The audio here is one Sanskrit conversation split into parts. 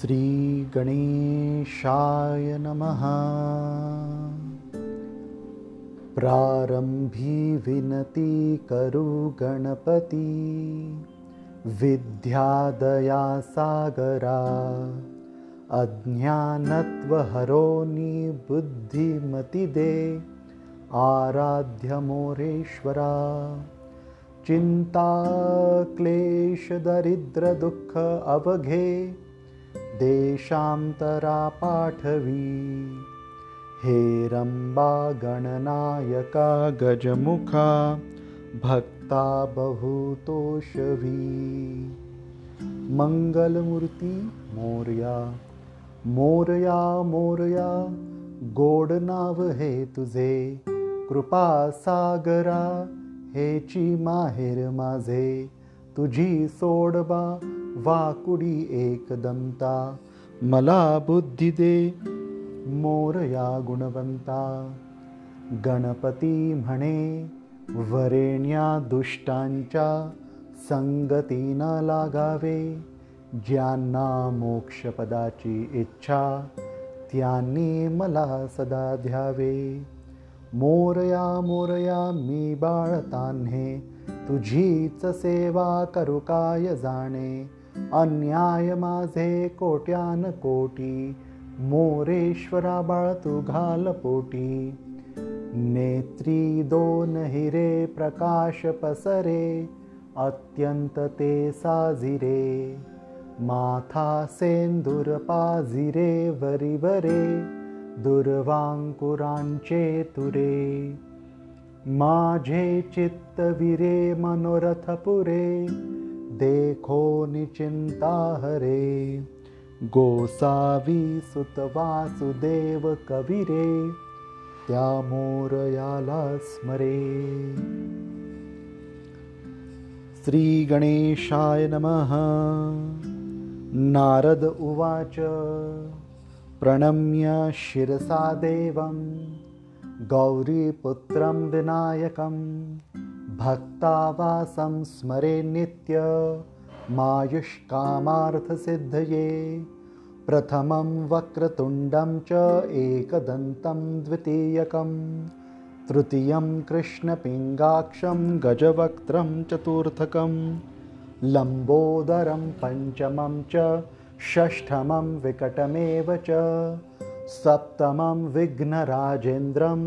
श्रीगणेशाय नमः। प्रारम्भी विनती करु गणपति। विद्यादया सागरा। अज्ञानत्वहरो बुद्धिमतिदे आराध्यमोरेश्वरा चिन्ताक्लेशदरिद्रदुःख अवघे देशान्तरा पाठवी हेरम्बा गणनायका गजमुखा भक्ता बहुतोषवी। मङ्गलमूर्ति मोर्या मोरया मोरया गोडनाव हे तुझे कृपा सागरा हेची माहेर माझे तुझी सोडबा वाकुडी एकदंता मला बुद्धी दे मोरया गुणवंता. गणपती म्हणे वरेण्या दुष्टांच्या संगतीनं लागावे. ज्यांना मोक्षपदाची इच्छा त्यांनी मला सदा द्यावे. मोरया मोरया मी बाळतान्हे तुझीच सेवा करू काय जाणे अन्याय माझे कोट्यान कोटी मोरेश्वरा बाळ तू घाल पोटी. नेत्री दोन हिरे प्रकाश पसरे अत्यंत ते साजिरे. माथा सेंदूर पाजिरे वरिवरे दुर्वांकुरांचे तुरे माझे चित्तविरे मनोरथपुरे देखो निचिंता हरे गोसावी सुतवासुदेव कविरे त्या मोरयाला स्मरे। श्रीगणेशाय नमः। नारद उवाच प्रणम्य शिरसा देवं गौरीपुत्रं विनायकं भक्तावासं स्मरे नित्य मायुष्कामार्थसिद्धये प्रथमं वक्रतुण्डं च एकदन्तं द्वितीयकं तृतीयं कृष्णपिङ्गाक्षं गजवक्त्रं चतुर्थकं लम्बोदरं पञ्चमं च षष्ठमं विकटमेव च सप्तमं विघ्नराजेन्द्रं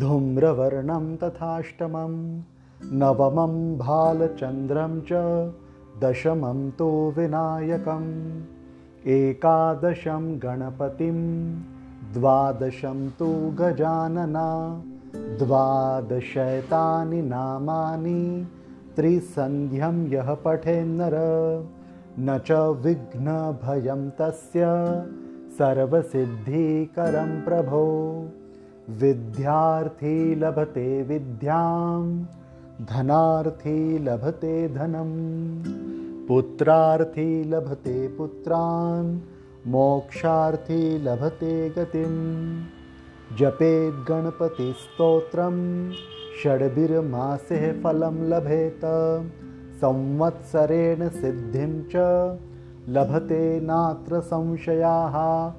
धूम्रवर्णं तथाष्टमं नवमं भालचन्द्रं च दशमं तु विनायकम् एकादशं गणपतिं द्वादशं तु गजानना द्वादशैतानि नामानि त्रिसन्ध्यं यः पठेन्नर न च विघ्नभयं तस्य सर्वसिद्धिकरं प्रभो। विद्यार्थी लभते विद्यां धनार्थी लभते धनं। पुत्रार्थी लभते पुत्रान् मोक्षार्थी लभते गतिं जपेद्गणपतिस्तोत्रं षड्भिर्मासे फलं लभेत। संवत्सरेण सिद्धिं च लभते नात्र संशयाः।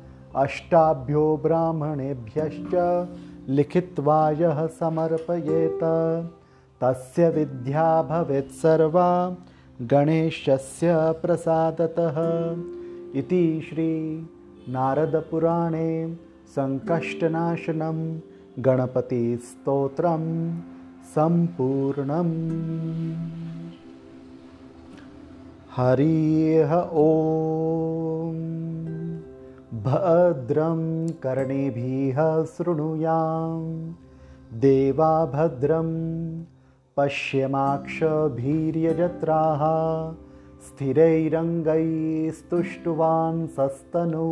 अष्टाभ्यो ब्राह्मणेभ्यश्च लिखित्वा यः समर्पयेत। तस्य विद्या भवेत् सर्वा गणेशस्य प्रसादतः। इति श्रीनारदपुराणे सङ्कष्टनाशनं गणपतिस्तोत्रं सम्पूर्णम् हरिः ॐ भद्रं कर्णेभिः शृणुयां देवा भद्रं पश्यमाक्षभीर्यजत्राः स्थिरैरङ्गैस्तुष्टुवान् सस्तनु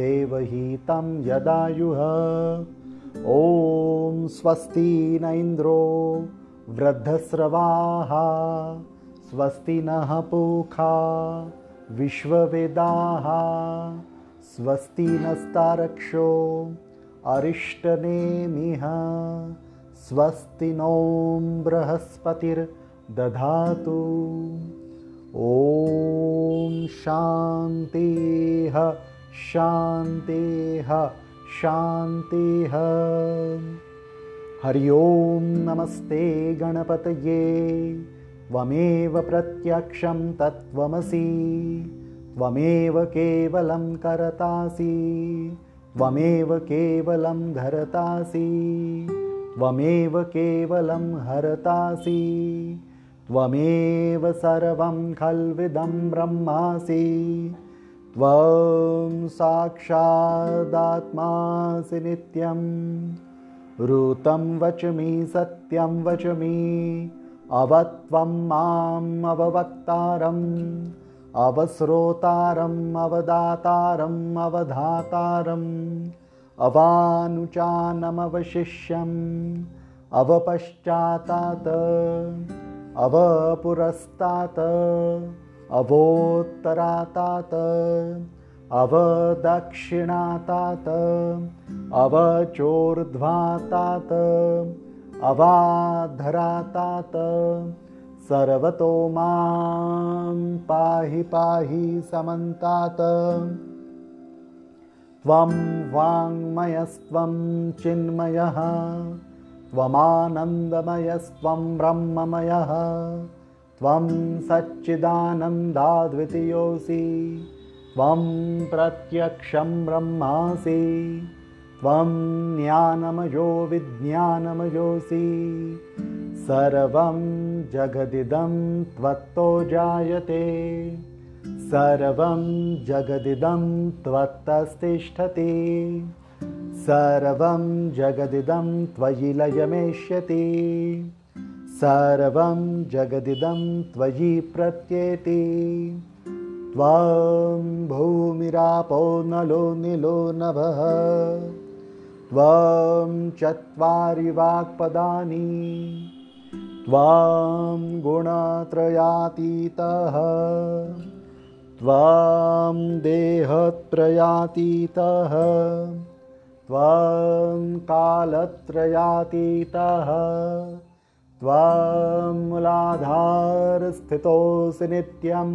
देवहितं यदायुः। ॐ स्वस्ति न इन्द्रो वृद्धस्रवाः स्वस्ति नः पूखा विश्ववेदाः स्वस्ति नस्तारक्षो अरिष्टनेमिह स्वस्ति नो बृहस्पतिर्दधातु। ॐ शान्तिः शान्तिः शान्तिः हरि ओं नमस्ते गणपतये। त्वमेव प्रत्यक्षं तत्त्वमसि। त्वमेव केवलं करतासि। त्वमेव केवलं धरतासि। त्वमेव केवलं हरतासि। त्वमेव सर्वं खल्विदं ब्रह्मासि। त्वं साक्षादात्मासि नित्यं ऋतं वचमि सत्यं वचमि अवत्वं माम् अववक्तारम् अवस्रोतारम् अवदातारम् अवधातारम् अवानुचानमवशिष्यम् अवपश्चातात् अवपुरस्तात् अवोत्तरातात् अवदक्षिणातात् अवचोर्ध्वातात् अवाधरातात् सर्वतो मां पाहि पाहि समन्तात्। त्वं वाङ्मयस्त्वं चिन्मयः त्वमानन्दमयस्त्वं ब्रह्ममयः त्वं सच्चिदानन्दाद्वितीयोऽसि त्वं प्रत्यक्षं ब्रह्मासि त्वं ज्ञानमयो विज्ञानमयोऽसि सर्वं जगदिदं त्वत्तो जायते सर्वं जगदिदं त्वत्तस्तिष्ठति सर्वं जगदिदं त्वयि लयमेष्यति सर्वं जगदिदं त्वयि प्रत्येति त्वं भूमिरापो नलो निलो नभः। त्वं चत्वारि वाक्पदानि। त्वां गुणत्रयातीतः। त्वां देहत्रयातीतः। त्वं कालत्रयातीतः। त्वं मूलाधारस्थितोऽसि नित्यं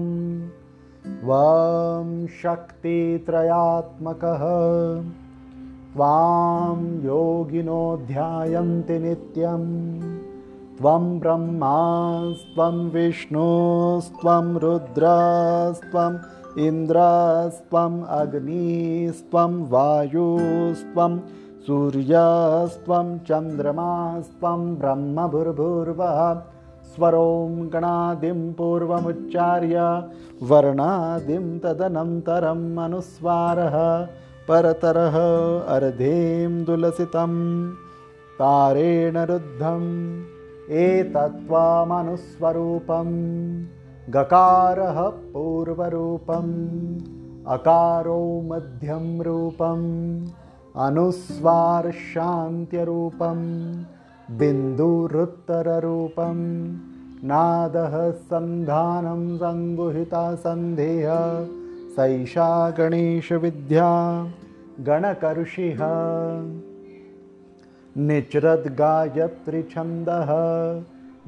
त्वं शक्तित्रयात्मकः त्वां योगिनो ध्यायन्ति नित्यं त्वं ब्रह्मास्त्वं विष्णुस्त्वं रुद्रस्त्वम् इन्द्रस्त्वम् अग्निस्त्वं वायुस्त्वं सूर्यस्त्वं चन्द्रमास्त्वं ब्रह्मभुर्भुर्वः स्वरों गणादिं पूर्वमुच्चार्य वर्णादिं तदनन्तरम् अनुस्वारः परतरः अर्धें दुलसितं तारेण रुद्धम् एतत्त्वामनुस्वरूपं गकारः पूर्वरूपम् अकारो मध्यं रूपम् अनुस्वारशान्त्यरूपं बिन्दुरुत्तररूपं नादः सन्धानं सङ्गुहिता सन्धेह सैषा गणेशविद्या गणकर्षिः निच्रद्गायत्रिछन्दः।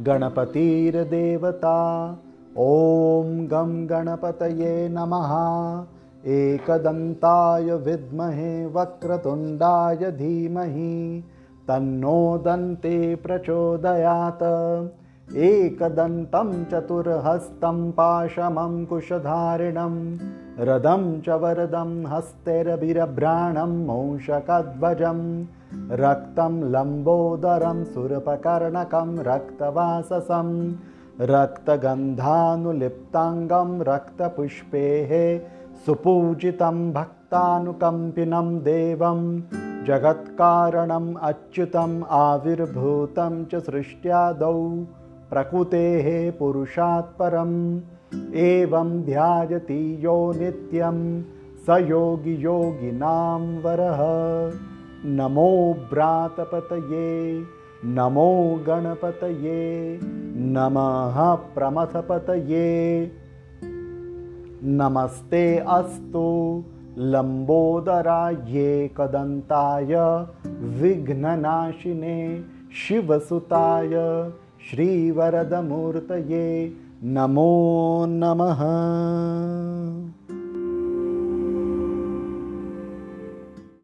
गणपतिर्देवता। ॐ गं गणपतये नमः। एकदन्ताय विद्महे वक्रतुण्डाय धीमहि तन्नो दन्ते प्रचोदयात्। एकदन्तं चतुर्हस्तं पाशमङ्कुशधारिणं रदं च वरदं हस्तैरभिरभ्राणं मूषकध्वजं रक्तं लम्बोदरं सुरपकर्णकं रक्तवाससं रक्तगन्धानुलिप्ताङ्गं रक्तपुष्पेः सुपूजितं भक्तानुकम्पिनं देवं जगत्कारणम् अच्युतम् आविर्भूतं च सृष्ट्यादौ प्रकृतेः पुरुषात् परम्। एवं ध्यायति यो नित्यं स योगि योगिनां वरः। नमो भ्रातपतये नमो गणपतये नमः प्रमथपतये। नमस्ते अस्तु लम्बोदरायै कदन्ताय विघ्ननाशिने शिवसुताय श्रीवरदमूर्तये नमो नमः